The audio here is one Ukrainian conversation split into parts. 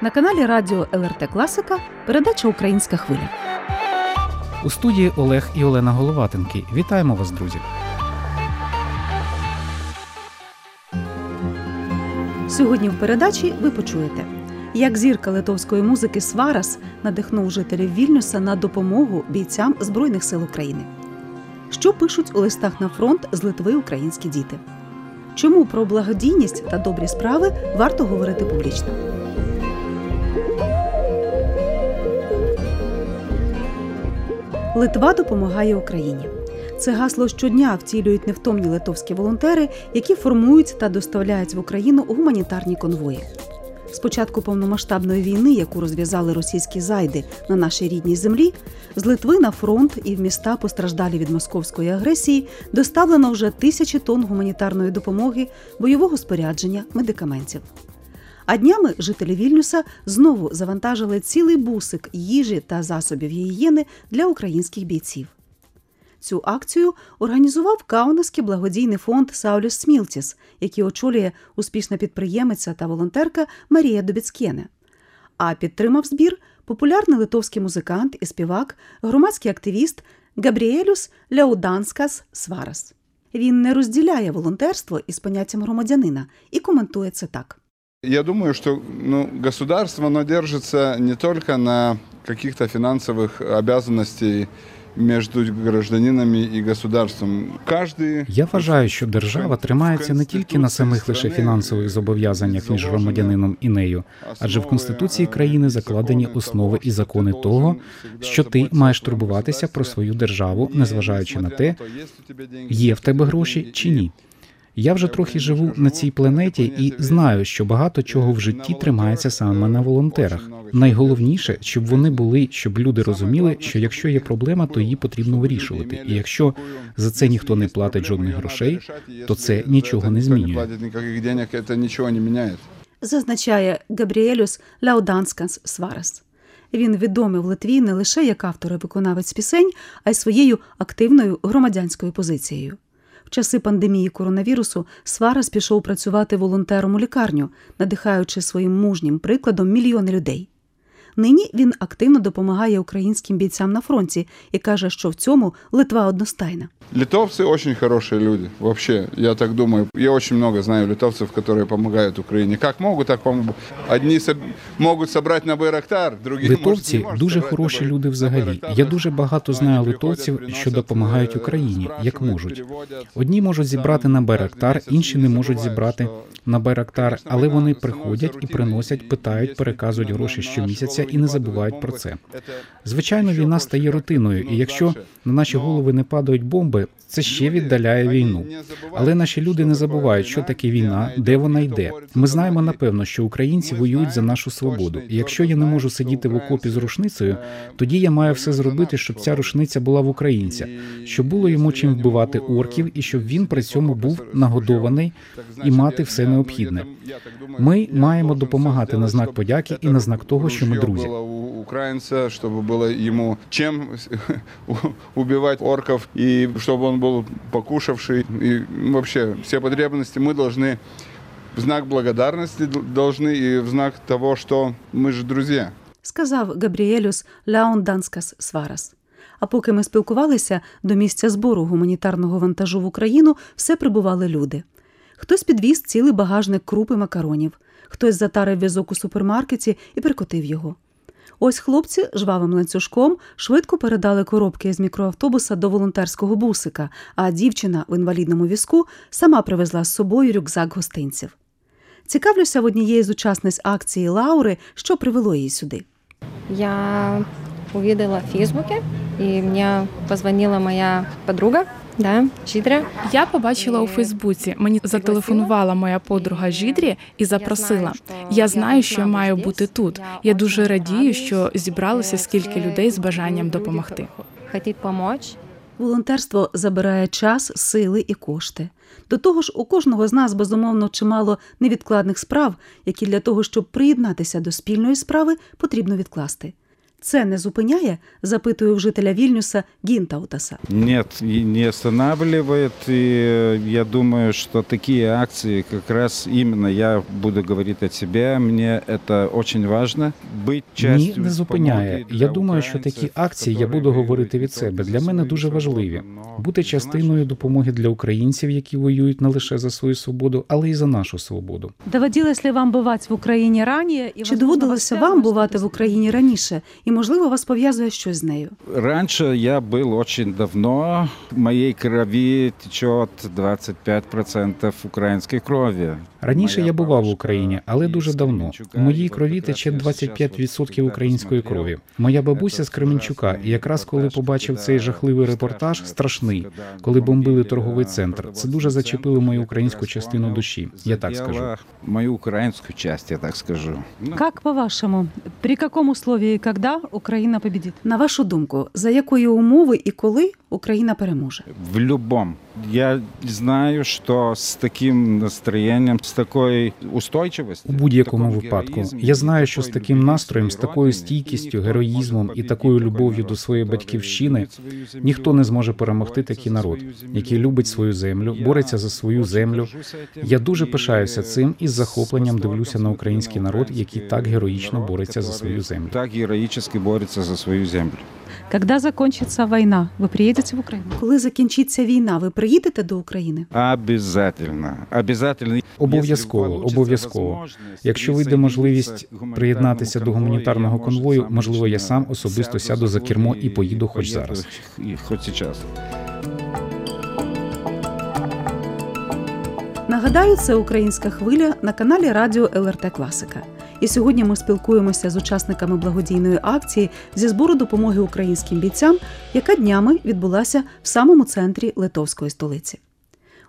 На каналі Радіо ЛРТ Класика передача Українська хвиля. У студії Олег і Олена Головатенки. Вітаємо вас, друзі! Сьогодні в передачі ви почуєте, як зірка литовської музики Сварас надихнув жителів Вільнюса на допомогу бійцям Збройних сил України. Що пишуть у листах на фронт з Литви українські діти? Чому про благодійність та добрі справи варто говорити публічно? Литва допомагає Україні. Це гасло щодня втілюють невтомні литовські волонтери, які формують та доставляють в Україну гуманітарні конвої. З початку повномасштабної війни, яку розв'язали російські зайди на нашій рідній землі, з Литви на фронт і в міста, постраждалі від московської агресії, доставлено вже тисячі тонн гуманітарної допомоги, бойового спорядження, медикаментів. А днями жителі Вільнюса знову завантажили цілий бусик їжі та засобів гігієни для українських бійців. Цю акцію організував Каунасський благодійний фонд Саулюс Смілтіс, який очолює успішна підприємиця та волонтерка Марія Добіцкєне. А підтримав збір популярний литовський музикант і співак, громадський активіст Габріелюс Ляуданскас Сварас. Він не розділяє волонтерство із поняттям громадянина і коментує це так. Я думаю, что ну, государство оно держится не только на каких-то финансовых обязанностей между гражданинами і государством. Каждый... Я вважаю, що держава тримається не тільки на самих лише фінансових зобов'язаннях між громадянином і нею, адже в конституції країни закладені основи і закони того, що ти маєш турбуватися про свою державу, незважаючи на те, є в тебе гроші чи ні. Я вже трохи живу на цій планеті і знаю, що багато чого в житті тримається саме на волонтерах. Найголовніше, щоб вони були, щоб люди розуміли, що якщо є проблема, то її потрібно вирішувати. І якщо за це ніхто не платить жодних грошей, то це нічого не змінює. Зазначає Габріелюс Ляудансканс Сварес. Він відомий в Литві не лише як автор і виконавець пісень, а й своєю активною громадянською позицією. В часи пандемії коронавірусу Сварас пішов працювати волонтером у лікарню, надихаючи своїм мужнім прикладом мільйони людей. Нині він активно допомагає українським бійцям на фронті і каже, що в цьому Литва одностайна. Литовцы очень хорошие люди. Вообще, я так думаю. Я очень много знаю литовцев, которые помогают Украине. Как могут, так помогут. Одни соб... могут собрать на Байрактар, другі Литовці можуть, дуже хороші люди взагалі. Я дуже багато знаю литовців, що допомагають Україні, як можуть. Одні можуть зібрати на Байрактар, інші не можуть зібрати на Байрактар, але вони приходять і приносять, питають, переказують гроші щомісяця і не забувають про це. Звичайно, війна стає рутиною, ну, і якщо на наші голови не падають бомби, це ще віддаляє війну. Але наші люди не забувають, що таке війна, де вона йде. Ми знаємо напевно, що українці воюють за нашу свободу. і якщо я не можу сидіти в окопі з рушницею, тоді я маю все зробити, щоб ця рушниця була в українця, щоб було йому чим вбивати орків, і щоб він при цьому був нагодований і мати все необхідне. Ми маємо допомагати на знак подяки і на знак того, що ми друзі було у українця, щоб було йому чим убивати орків, і щоб він був покушавший. І вообще всі потребності ми должны в знак благодарности должны и в знак того, что мы же друзья. сказав Габріелюс Ляунданскас Сварас. А поки ми спілкувалися, до місця збору гуманітарного вантажу в Україну все прибували люди. Хтось підвіз цілий багажник крупи макаронів, хтось затарив візок у супермаркеті і прикотив його. Ось хлопці жвавим ланцюжком швидко передали коробки з мікроавтобуса до волонтерського бусика, а дівчина в інвалідному візку сама привезла з собою рюкзак гостинців. Цікавлюся в однієї з учасниць акції Лаури, що привело її сюди. Я увидела в Фейсбуке, и мне позвонила моя подруга, да, Жидря. Я побачила у Фейсбуці. Мені зателефонувала моя подруга Жідрі і запросила. Я знаю, що я маю бути тут. Я дуже радію, що зібралося скільки людей з бажанням допомогти. Хотіть помочь. Волонтерство забирає час, сили і кошти. До того ж, у кожного з нас безумовно чимало невідкладних справ, які для того, щоб приєднатися до спільної справи, потрібно відкласти. Це не зупиняє? запитую в жителя Вільнюса Гінтаутаса. Нет, и не останавливает. И я думаю, что такие акции как раз именно я буду говорить о себе. Мне это очень важно. Быть Ні, частью не зупиняє. допомоги Я для думаю, що такі українців, акції я які буду говорити воюють від себе. не Для тільки мене за дуже свою важливі свободу, бути но частиною наша- допомоги для українців, які воюють не лише за свою свободу, але й за нашу свободу. Доводилось ли вам бывать в Украине ранее? И, Чи возможно, доводилося вас вам связано бувати что-то в с- Україні раніше? І можливо вас пов'язує щось з нею? Раньше я был очень давно. В моей крови течет 25% украинской крови. Раніше Моя я бував в Україні, але дуже давно. У моїй крові тече якраз зараз 25% української крові. Моя бабуся з Кременчука, і якраз коли побачив цей жахливий репортаж, страшний, коли бомбили торговий е, центр, це дуже зачепило мою українську частину душі. Я так скажу. Мою украинскую часть, я так скажу. Ну, Как по-вашему, при каком условии и когда Украина победит? На вашу думку, за якої умови і коли Україна переможе? В любом. Я знаю, что с таким настроением, с такой устойчивостью, У будь-якому випадку я знаю, що з таким настроєм, з такою стійкістю, героїзмом і такою любов'ю до своєї батьківщини ніхто не зможе перемогти такий народ, який любить свою землю, бореться за свою землю. Я дуже пишаюся цим і з з захопленням дивлюся на український народ, який так героїчно бореться за свою землю. Так героически борется за свою землю. Когда закончится война, вы приедете в Украину? Коли закінчиться війна, ви приїдете до України? Обязательно. Обязательно. Обов'язково, обов'язково. Якщо вийде можливість приєднатися до гуманітарного конвою, можливо, я сам особисто сяду за кермо і поїду хоч зараз. Хоч зараз. Нагадаю, це українська хвиля на каналі Радіо ЛРТ Класика. І сьогодні ми спілкуємося з учасниками благодійної акції зі збору допомоги українським бійцям, яка днями відбулася в самому центрі литовської столиці.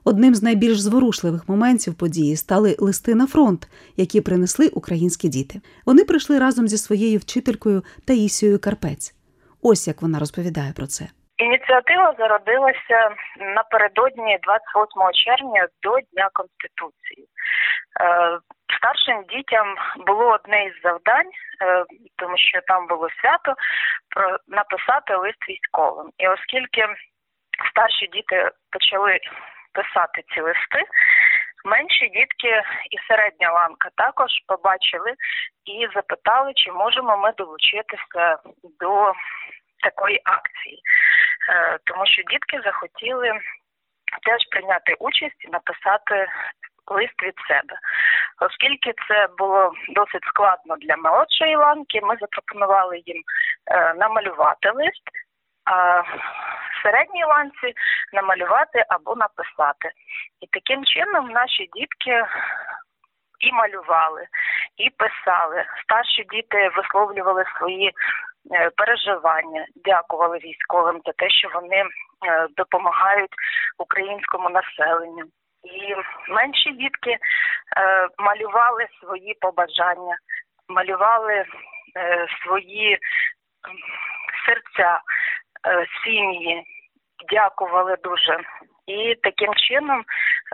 Одним з найбільш зворушливих моментів події стали листи на фронт, які принесли українські діти. Вони прийшли разом зі своєю вчителькою Таїсією Карпець. Ось як вона розповідає про це. Ініціатива зародилася напередодні 28 червня до Дня Конституції. Старшим дітям було одне із завдань, е, тому що там було свято, про- написати лист військовим. І оскільки старші діти почали писати ці листи, менші дітки і середня ланка також побачили і запитали, чи можемо ми долучитися до такої акції. Е, тому що дітки захотіли теж прийняти участь і написати лист від себе. Оскільки це було досить складно для молодшої ланки, ми запропонували їм е, намалювати лист, а в середній ланці намалювати або написати. І таким чином наші дітки і малювали, і писали. Старші діти висловлювали свої е, переживання, дякували військовим за те, що вони е, допомагають українському населенню. І менші дітки е, малювали свої побажання, малювали е, свої серця, е, сім'ї, дякували дуже. І таким чином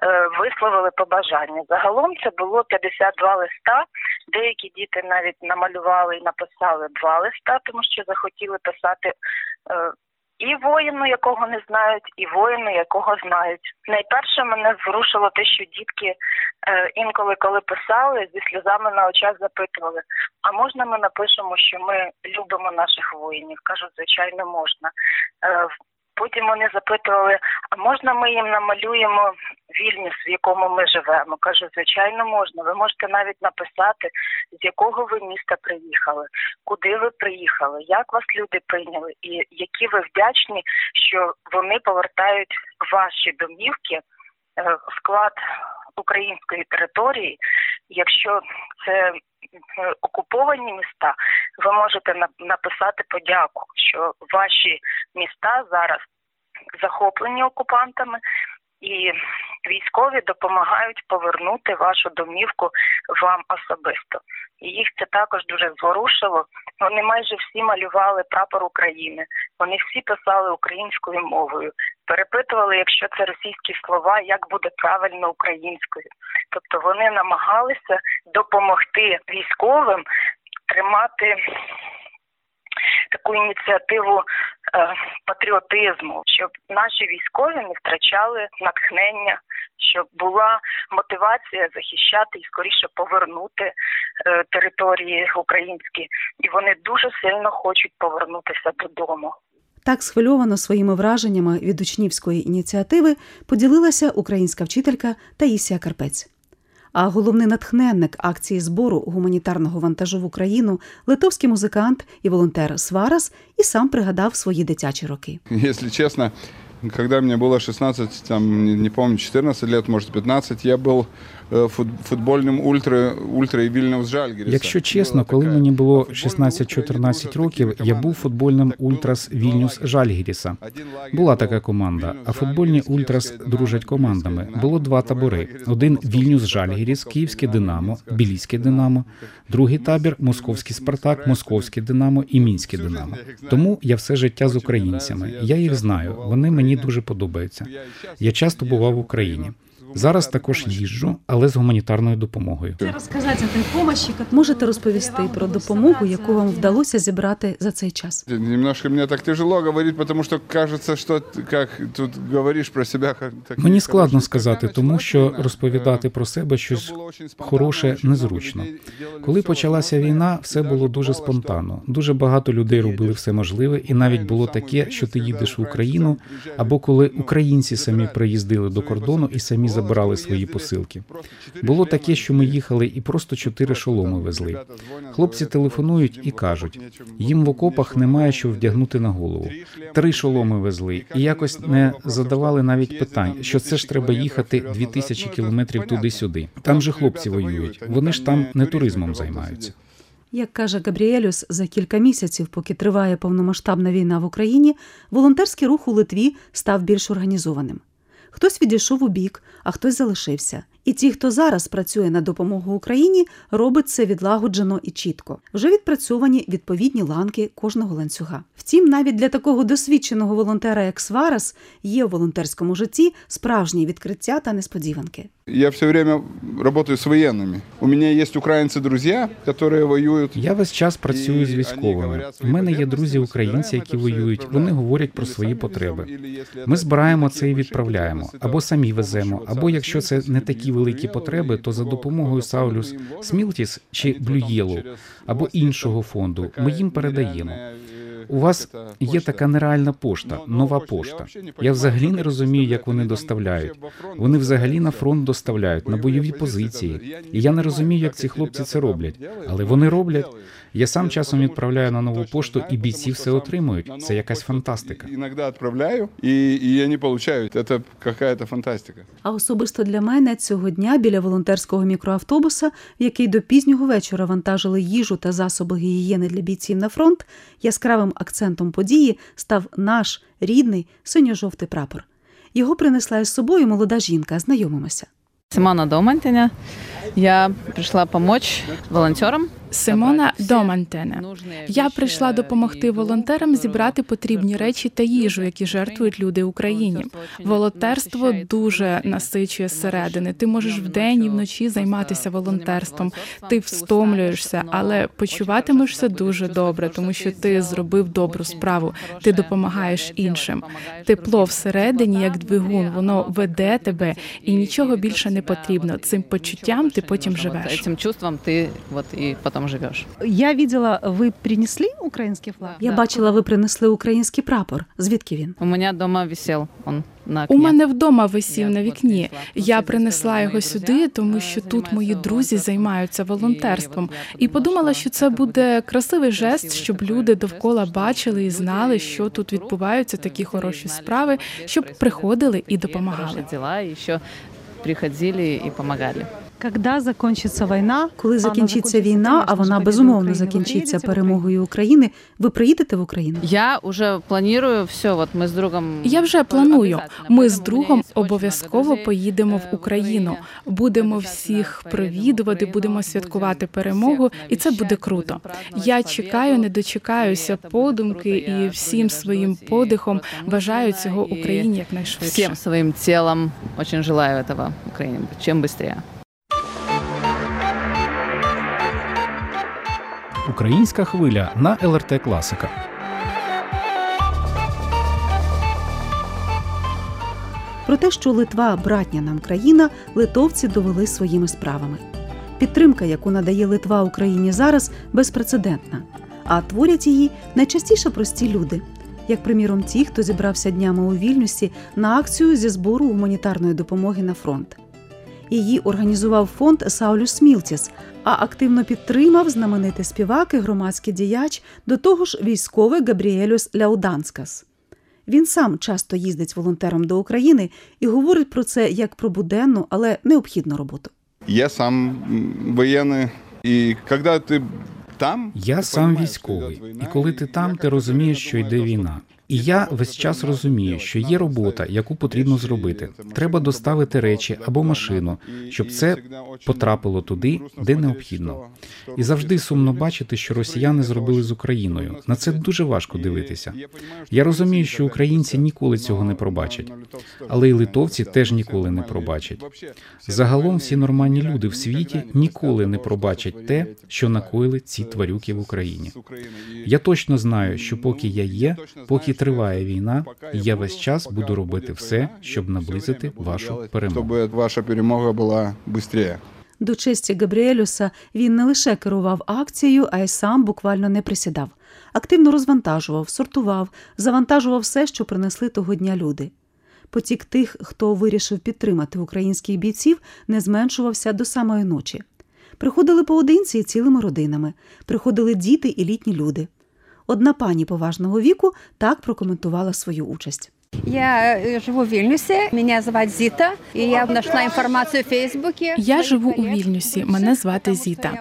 е, висловили побажання. Загалом це було 52 листа. Деякі діти навіть намалювали і написали два листа, тому що захотіли писати е, і воїну, якого не знають, і воїну, якого знають. Найперше мене зворушило те, що дітки е, інколи, коли писали, зі сльозами на очах запитували: а можна ми напишемо, що ми любимо наших воїнів? Кажу, звичайно, можна. Е, Потім вони запитували, а можна ми їм намалюємо Вільнюс, в якому ми живемо? Кажу, звичайно, можна. Ви можете навіть написати, з якого ви міста приїхали, куди ви приїхали, як вас люди прийняли, і які ви вдячні, що вони повертають ваші домівки е, в склад української території. Якщо це е, окуповані міста, ви можете написати подяку, що ваші міста зараз захоплені окупантами, і військові допомагають повернути вашу домівку вам особисто. І їх це також дуже зворушило. Вони майже всі малювали прапор України. Вони всі писали українською мовою, перепитували, якщо це російські слова, як буде правильно українською. Тобто вони намагалися допомогти військовим тримати таку ініціативу е, патріотизму, щоб наші військові не втрачали натхнення, щоб була мотивація захищати і скоріше повернути е, території українські, і вони дуже сильно хочуть повернутися додому. Так схвильовано своїми враженнями від учнівської ініціативи поділилася українська вчителька Таїсія Карпець. А головний натхненник акції збору гуманітарного вантажу в Україну, литовський музикант і волонтер Сварас, і сам пригадав свої дитячі роки. Якщо чесно, коли мені було 16, там, не, пам'ятаю, помню, 14 років, може 15, я был э, фут- футбольным ультра, ультра и Вильнюс Жальгириса. Якщо чесно, коли мені було 16-14 років, я був футбольним ультрас Вільнюс Жальгіріса. Була така команда. А футбольні ультрас дружать командами. Було два табори: один Вільнюс Жальгіріс, Київське Динамо, Білійське Динамо, другий табір Московський Спартак, Московське Динамо і Мінське Динамо. Тому я все життя з українцями. Я їх знаю. Вони мені дуже подобаються. Я часто бував в Україні. Зараз також їжджу, але з гуманітарною допомогою. Рассказать о той помощи, которую Можете розповісти про допомогу, яку вам вдалося зібрати за цей час? Немножко мне так тяжело говорить, потому что кажется, что ты как тут говоришь про себя. ха- такие Мені складно хорошие. сказати, Когда тому началась що война, розповідати э, про себе всё щось было очень спонтанно, хороше очень много незручно. людей делали Коли всё почалася возможное, війна, и все даже було дуже бывало, что спонтанно. Дуже багато людей робили все можливе, і навіть було таке, що ти їдеш в Україну, або коли українці самі приїздили до кордону і самі забирали свої посилки. Було таке, що ми їхали і просто чотири шоломи везли. Хлопці телефонують і кажуть, їм в окопах немає що вдягнути на голову. Три шоломи везли, і якось не задавали навіть питань, що це ж треба їхати 2000 кілометрів туди-сюди. Там же хлопці воюють. Вони ж там не туризмом займаються. Як каже Габріелюс, за кілька місяців, поки триває повномасштабна війна в Україні, волонтерський рух у Литві став більш організованим. Хтось відійшов у бік, а хтось залишився. І ті, хто зараз працює на допомогу Україні, робить це відлагоджено і чітко. Вже відпрацьовані відповідні ланки кожного ланцюга. Втім, навіть для такого досвідченого волонтера, як Сварас, є у волонтерському житті справжні відкриття та несподіванки Я все время работаю с военными. У меня есть украинцы-друзья, которые воюют. Я весь час працюю з військовими. У мене є друзі українці, які воюють. Вони говорять про свої потреби. Ми збираємо це і відправляємо, або самі веземо, або якщо це не такі великі потреби, то за допомогою Саулюс Смілтіс чи Блюєлу або іншого фонду ми їм передаємо. У вас є така нереальна пошта, нова пошта. Я взагалі не розумію, як вони доставляють. Вони взагалі на фронт доставляють на бойові позиції. І я не розумію, як ці хлопці це роблять, але вони роблять. Я сам часом відправляю на нову пошту, і бійці все отримують. Це якась фантастика. Иногда отправляю, и, и они получают. Это какая-то фантастика. А особисто для мене цього дня біля волонтерського мікроавтобуса, в який до пізнього вечора вантажили їжу та засоби гігієни для бійців на фронт, яскравим акцентом події став наш рідний синьо-жовтий прапор. Його принесла із собою молода жінка. Знайомимося. Симона Домантиня. Я прийшла помочь волонтерам. Симона Домантене. Я прийшла допомогти волонтерам зібрати потрібні речі та їжу, які жертвують люди Україні. Волонтерство дуже насичує зсередини. Ти можеш вдень і вночі займатися волонтерством. Ти встомлюєшся, але почуватимешся дуже добре, тому що ти зробив добру справу. Ти допомагаєш іншим. Тепло всередині, як двигун, воно веде тебе, і нічого більше не потрібно. Цим почуттям ти потім живеш. Цим чувством ти от і потім живеш. Я видела, вы принесли украинский флаг? Я бачила, ви принесли український прапор. Звідки він? У мене вдома висів он на У мене вдома висів на вікні. Я принесла його сюди, тому що тут мої друзі займаються волонтерством. І подумала, що це буде красивий жест, щоб люди довкола бачили і знали, що тут відбуваються такі хороші справи, щоб приходили і допомагали. Діла, і ще приходили і допомагали. Когда закончится война? Коли закінчиться війна, а вона безумовно закінчиться перемогою України, ви приїдете в Україну? Я вже планую все. От ми з другом Я вже планую. Ми з другом обов'язково поїдемо в Україну. Будемо всіх провідувати, будемо святкувати перемогу, і це буде круто. Я чекаю, не дочекаюся подумки і всім своїм подихом бажаю цього Україні якнайшвидше. всім своїм тілом дуже желаю этого Україні чим швидше. Українська хвиля на ЛРТ Класика. Про те, що Литва братня нам країна, литовці довели своїми справами. Підтримка, яку надає Литва Україні зараз, безпрецедентна. А творять її найчастіше прості люди, як приміром, ті, хто зібрався днями у вільнюсі на акцію зі збору гуманітарної допомоги на фронт. Її організував фонд Саулюс Мілтіс, а активно підтримав знаменитий співак і громадський діяч, до того ж військовий Габріелюс Ляуданскас. Він сам часто їздить волонтером до України і говорить про це як про буденну, але необхідну роботу. Я сам м, военный, и когда ты там... Я сам військовий, і коли ти там, ти розумієш, що йде війна. І я весь час розумію, що є робота, яку потрібно зробити. Треба доставити речі або машину, щоб це потрапило туди, де необхідно. І завжди сумно бачити, що росіяни зробили з Україною. На це дуже важко дивитися. я розумію, що українці ніколи цього не пробачать. Але й литовці теж ніколи не пробачать. Загалом всі нормальні люди в світі ніколи не пробачать те, що накоїли ці тварюки в Україні. Я точно знаю, що поки я є, поки триває війна, поки я весь час буду робити все, щоб наблизити вашу перемогу. Щоб ваша перемога була швидше. До честі Габріелюса він не лише керував акцією, а й сам буквально не присідав. Активно розвантажував, сортував, завантажував все, що принесли того дня люди. Потік тих, хто вирішив підтримати українських бійців, не зменшувався до самої ночі. Приходили поодинці і цілими родинами, приходили діти і літні люди. Одна пані поважного віку так прокоментувала свою участь. Я э, живу в Вильнюсе, меня зовут Зита, и я нашла информацию в Фейсбуке. Я живу у Вільнюсі. Мене звати Зіта.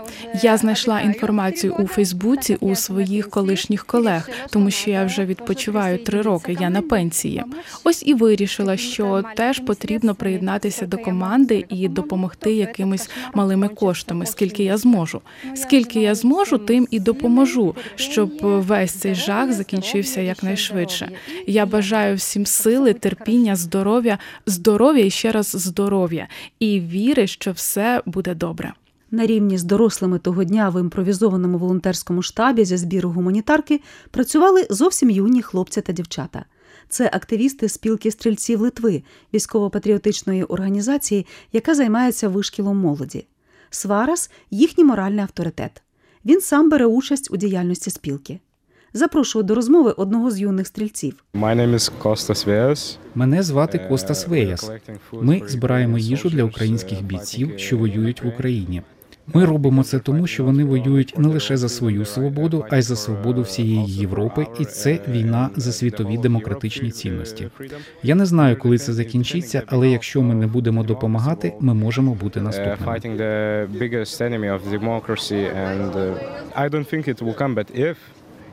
Я знайшла інформацію у Фейсбуці у своїх колишніх колег, тому що я вже відпочиваю три роки. Я на пенсії. Ось і вирішила, що теж потрібно приєднатися до команди і допомогти якимись малими коштами, скільки я зможу. Скільки я зможу, тим і допоможу, щоб весь цей жах закінчився якнайшвидше. Я бажаю всім сили, терпіння, здоров'я, здоров'я і ще раз здоров'я, і віри, що все буде добре. На рівні з дорослими того дня в імпровізованому волонтерському штабі зі збіру гуманітарки працювали зовсім юні хлопці та дівчата. Це активісти спілки стрільців Литви, військово-патріотичної організації, яка займається вишкілом молоді. Сварас їхній моральний авторитет. Він сам бере участь у діяльності спілки. Запрошую до розмови одного з юних стрільців. Мене звати Е, Костас Веяс. Ми збираємо їжу для українських uh, бійців, що uh, воюють в Україні. Ми робимо це тому, що вони воюють не лише за свою свободу, а й за свободу всієї Європи, і це війна за світові демократичні цінності. Я не знаю, коли це закінчиться, але якщо ми не будемо допомагати, ми можемо бути Uh, наступними.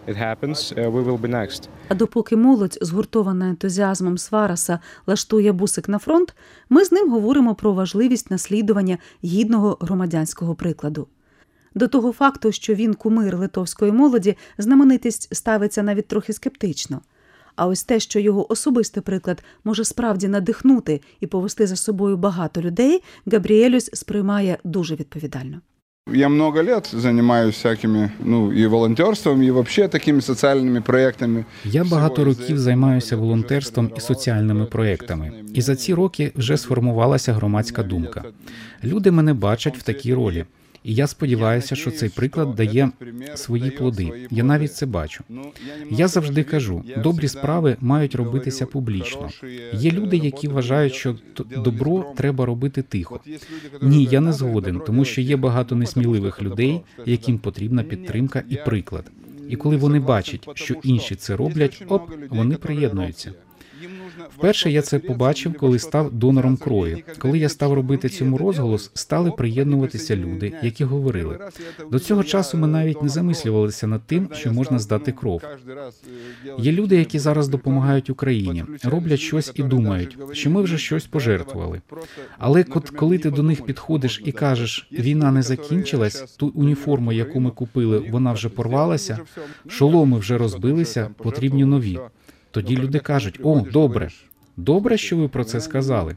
It happens, uh, we will be next. А допоки молодь, згуртована ентузіазмом Свараса, лаштує бусик на фронт, ми з ним говоримо про важливість наслідування гідного громадянського прикладу. До того факту, що він кумир литовської молоді, знаменитість ставиться навіть трохи скептично. А ось те, що його особистий приклад може справді надихнути і повести за собою багато людей, Габріелюс сприймає дуже відповідально. Я много лет занимаюсь всякими, ну, і волонтерством, і вообще такими соціальними проектами. Я багато років займаюся волонтерством і соціальними проектами, і за ці роки вже сформувалася громадська думка. Люди мене бачать в такій ролі, і я сподіваюся, що цей приклад дає свої плоди. Я навіть це бачу. Я завжди кажу, добрі справи мають робитися публічно. Є люди, які вважають, що добро треба робити тихо. Ні, я не згоден, тому що є багато несміливих людей, яким потрібна підтримка і приклад. І коли вони бачать, що інші це роблять, оп, вони приєднуються. Вперше я це побачив, коли став донором крові. Коли я став робити цьому розголос, стали приєднуватися люди, які говорили. До цього часу ми навіть не замислювалися над тим, що можна здати кров. Є люди, які зараз допомагають Україні, роблять щось і думають, що ми вже щось пожертвували. Але коли ти до них підходиш і кажеш, війна не закінчилась, ту уніформу, яку ми купили, вона вже порвалася, шоломи вже розбилися, потрібні нові. Тоді люди кажуть: о, добре. Добре, що ви про це сказали.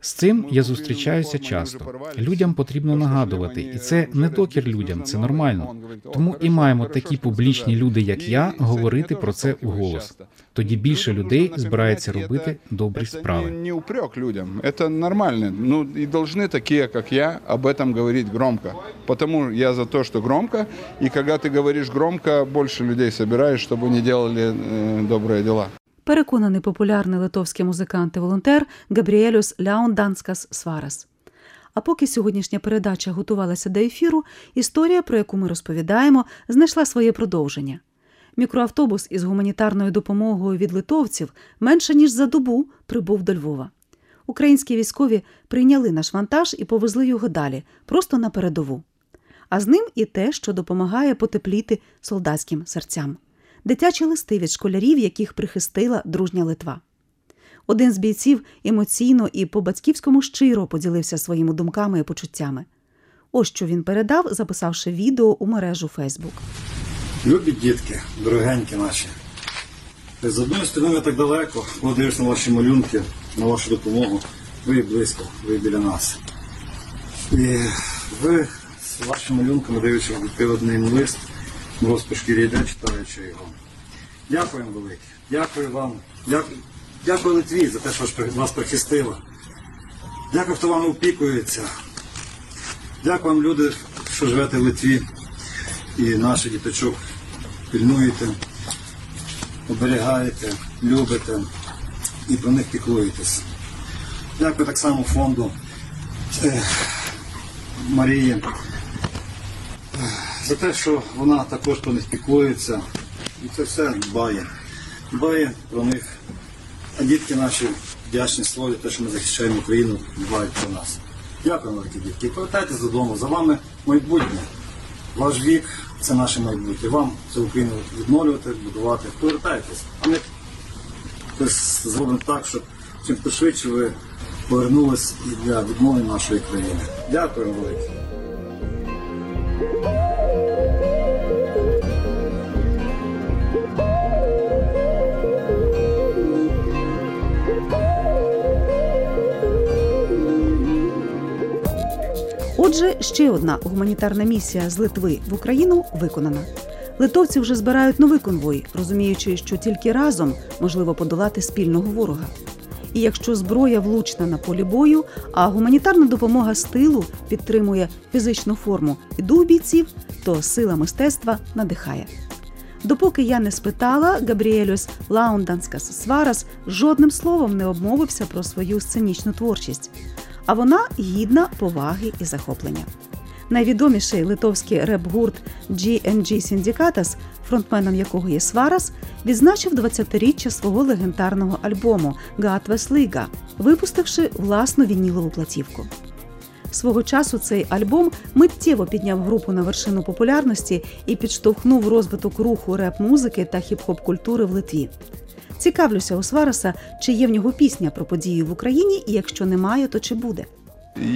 З цим я зустрічаюся часто. Людям потрібно нагадувати, і це не докір людям, це нормально. Тому і маємо такі публічні люди, як я, говорити про це у голос. Тоді більше людей збирається робити добрі Это не, справи. не упрек людям, это нормально. Ну и должны такие, как я, об этом говорить громко. Потому я за то, что громко. И когда ты говоришь громко, больше людей собираешь, чтобы они делали э, добрые дела. Переконаний популярний литовський музикант і волонтер Габріелюс Ляонданскас Сварас. А поки сьогоднішня передача готувалася до ефіру, історія, про яку ми розповідаємо, знайшла своє продовження. Мікроавтобус із гуманітарною допомогою від литовців менше ніж за добу прибув до Львова. Українські військові прийняли наш вантаж і повезли його далі, просто на передову. А з ним і те, що допомагає потепліти солдатським серцям дитячі листи від школярів, яких прихистила дружня Литва. Один з бійців емоційно і по-батьківському щиро поділився своїми думками і почуттями. Ось що він передав, записавши відео у мережу Фейсбук. Любі дітки, дорогенькі наші. З одної сторони так далеко, коли дивишся на ваші малюнки, на вашу допомогу, ви близько, ви біля нас. І ви з вашими малюнками дивлячись один лист, розпашки ріде, читаючи його. Дякуємо велике. Дякую вам. Дякую, дякую Литві за те, що вас прихистила. Дякую, хто вами опікується. Дякую вам, люди, що живете в Литві і наших діточок пільнуєте, оберігаєте, любите і про них піклуєтесь. Дякую так само фонду е, Марії е, за те, що вона також про них піклується і це все дбає. Дбає про них. А дітки наші вдячні слові, те, що ми захищаємо Україну, дбають про нас. Дякую, великі дітки. І повертайтесь додому. За вами майбутнє. Ваш вік це наше майбутнє. Вам цю Україну відновлювати, будувати. Повертайтесь. А ми зробимо так, щоб чим швидше ви повернулись і для відмови нашої країни. Дякую велике. Отже, ще одна гуманітарна місія з Литви в Україну виконана. Литовці вже збирають новий конвой, розуміючи, що тільки разом можливо подолати спільного ворога. І якщо зброя влучна на полі бою, а гуманітарна допомога з тилу підтримує фізичну форму і дух бійців, то сила мистецтва надихає. Допоки я не спитала, Габріелюс Лаунданскас Сварас жодним словом не обмовився про свою сценічну творчість, а вона гідна поваги і захоплення. Найвідоміший литовський реп-гурт GNG Syndicatas, фронтменом якого є Сварас, відзначив 20-річчя свого легендарного альбому Гатвес Лига, випустивши власну вінілову платівку. Свого часу цей альбом миттєво підняв групу на вершину популярності і підштовхнув розвиток руху реп-музики та хіп-хоп культури в Литві. Цікавлюся у Свареса, чи є в нього пісня про події в Україні, і якщо немає, то чи буде.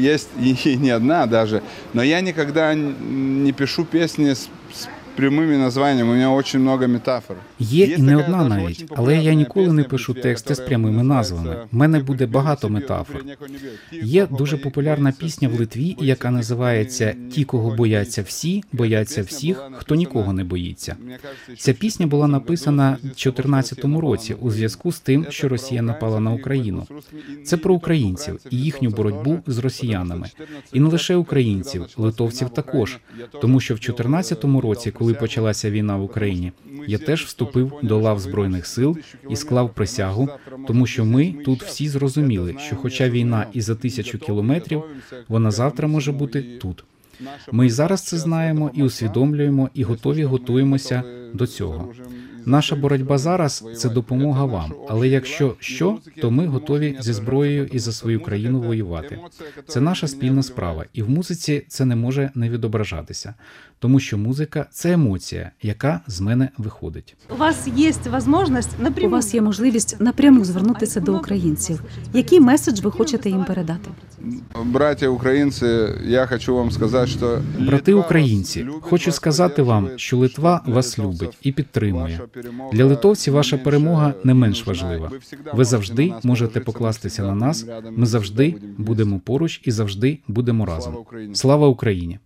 Есть и не одна даже, но я никогда не пишу с, с прямыми названиями, у меня очень много метафор. Є і не одна навіть, але я ніколи не пишу тексти з прямими назвами. У мене буде багато метафор. Є дуже популярна пісня в Литві, яка називається Ті, кого бояться всі, бояться всіх, хто нікого не боїться. Ця пісня була написана в 2014 році у зв'язку з тим, що Росія напала на Україну. Це про українців і їхню боротьбу з росіянами. І не лише українців, литовців також. Тому що в 2014 році, коли почалася війна в Україні, я теж вступив до лав збройних сил і склав присягу, тому що ми тут всі зрозуміли, що, хоча війна і за тисячу кілометрів, вона завтра може бути тут. Ми і зараз це знаємо і усвідомлюємо, і готові готуємося до цього. Наша боротьба зараз це допомога вам. Але якщо що, то ми готові зі зброєю і за свою країну воювати. Це наша спільна справа, і в музиці це не може не відображатися, тому що музика це емоція, яка з мене виходить. У вас є можливість У вас є можливість напряму звернутися до українців. Який меседж ви хочете їм передати? Братья украинцы, я хочу вам сказать, что... Брати українці, хочу сказати вам, що Литва вас любить і підтримує. Для литовців ваша перемога не менш важлива. Ви завжди можете покластися на нас. Ми завжди будемо поруч і завжди будемо разом. Слава Україні!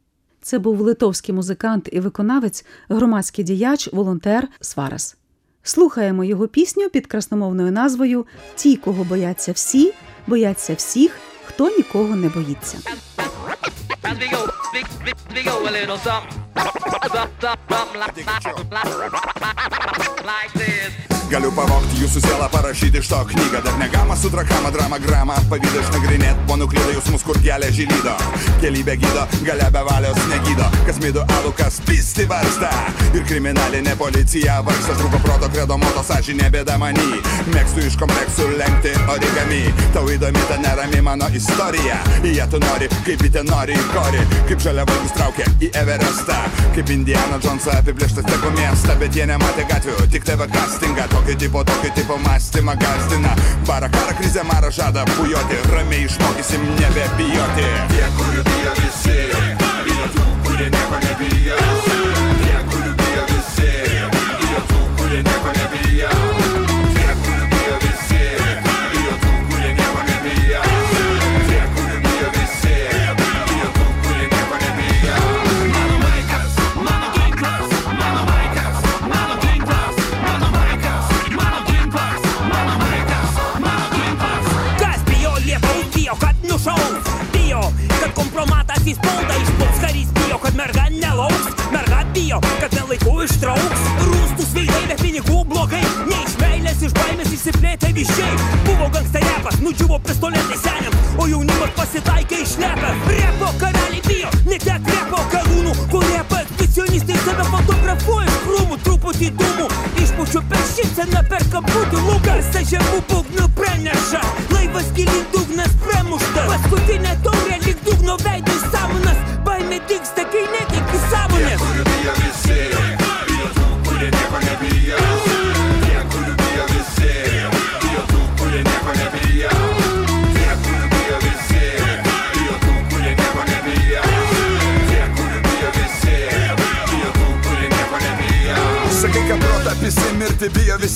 Це був литовський музикант і виконавець, громадський діяч, волонтер Сварас. Слухаємо його пісню під красномовною назвою Ті, кого бояться всі, бояться всіх, хто нікого не боїться. As we go, we, we, we go a little something, something, something like, this. Galiu pavogti jūsų sielą, parašyti iš to knygą. Dar negama su trakama, drama, grama. Pavydą išnagrinėt, po nuklydo jausmus, kur kelią žylydo Kelybė gydo, gale be valios negydo. Kas mido alų, kas pisti varsta Ir kriminalinė policija vargsta Trūko proto kredo moto, sąžinė bėda manį Mėgstu iš kompleksų lenkti origami. Tau įdomi ta nerami mano istorija. Ją tu nori, kaip ten nori į korį. Kaip žalia vaikus traukia į Everestą. Kaip Indiana Jonesą apiplėštas teko miestą Bet jie nematė gatvių, tik tave castingą Tokio tipo, tokio tipo mąstymą gazdina Bara karą krizę marą žada pujoti Ramiai išmokysim nebebijoti. Tie, kurių bijo visi. Bijo tų, kurie nieko nebijo. Tie, kurių bijo visi. Bijo tų, kurie nieko nebijo Hubo pesto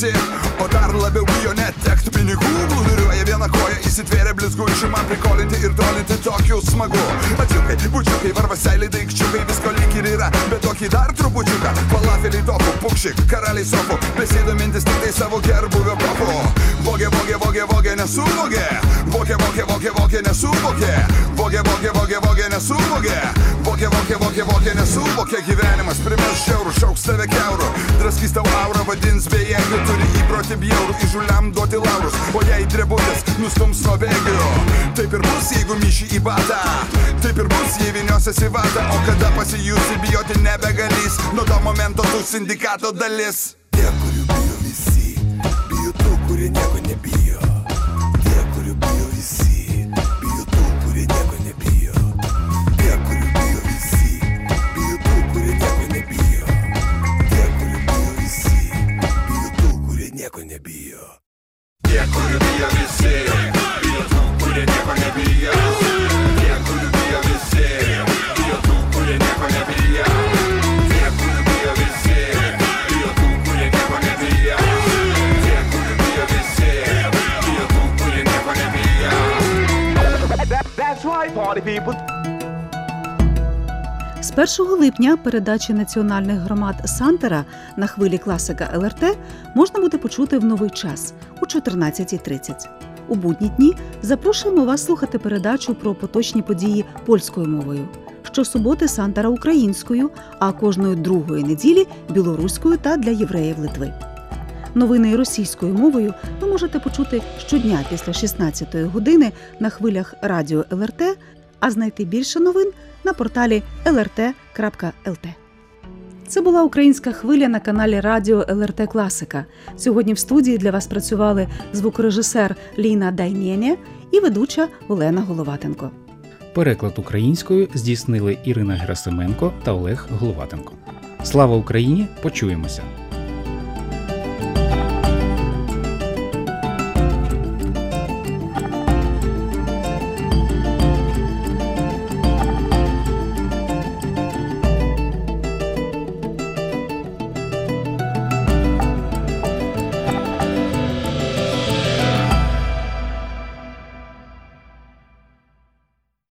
visi O dar labiau bijo netekti pinigų. Plūduriuoja viena koja, įsitvėrė blizgučių Man prikolinti ir tolinti tokiu smagu. Ačiukai, bučiukai, varvaseiliai, daikčiukai Visko lyg ir yra, bet tokį dar trupučiuką Falafeliai topų, pukšik, karaliai sofų Besidomintis tik tai savo gerbuvio kopu Vogė, vogė, vogė, vogė, nesuvogė. Vogė, vogė, vogė, vogė, nesuvogė. Vogė, vogė, vogė, vogė, nesuvogė Vogė, vogė, vogė, vogė, nesuvogė Gyvenimas. Primės šiaurų, šauks tave keurų Draskys tau aurą, vadins bejėgių Turi įprotį bjaurų, įžuliam duoti laurus. O jei drebutės nustums nuo bėgių. Taip ir bus, jeigu myši į batą. Taip ir bus, jei viniosies į vatą. O kada pasijusi bijoti nebegalys. Nuo to momento tu sindikato dalis З 1 липня передачі національних громад Сантера на хвилі класика ЛРТ можна буде почути в новий час о 14.30. У будні дні запрошуємо вас слухати передачу про поточні події польською мовою. Щосуботи Сантера українською, а кожної другої неділі білоруською та для євреїв Литви. Новини російською мовою ви можете почути щодня після 16-ї години на хвилях радіо ЛРТ, а знайти більше новин на порталі lrt.lt. Це була українська хвиля на каналі Радіо ЛРТ Класика. Сьогодні в студії для вас працювали звукорежисер Ліна Даймєнє і ведуча Олена Головатенко. Переклад українською здійснили Ірина Герасименко та Олег Головатенко. Слава Україні! Почуємося!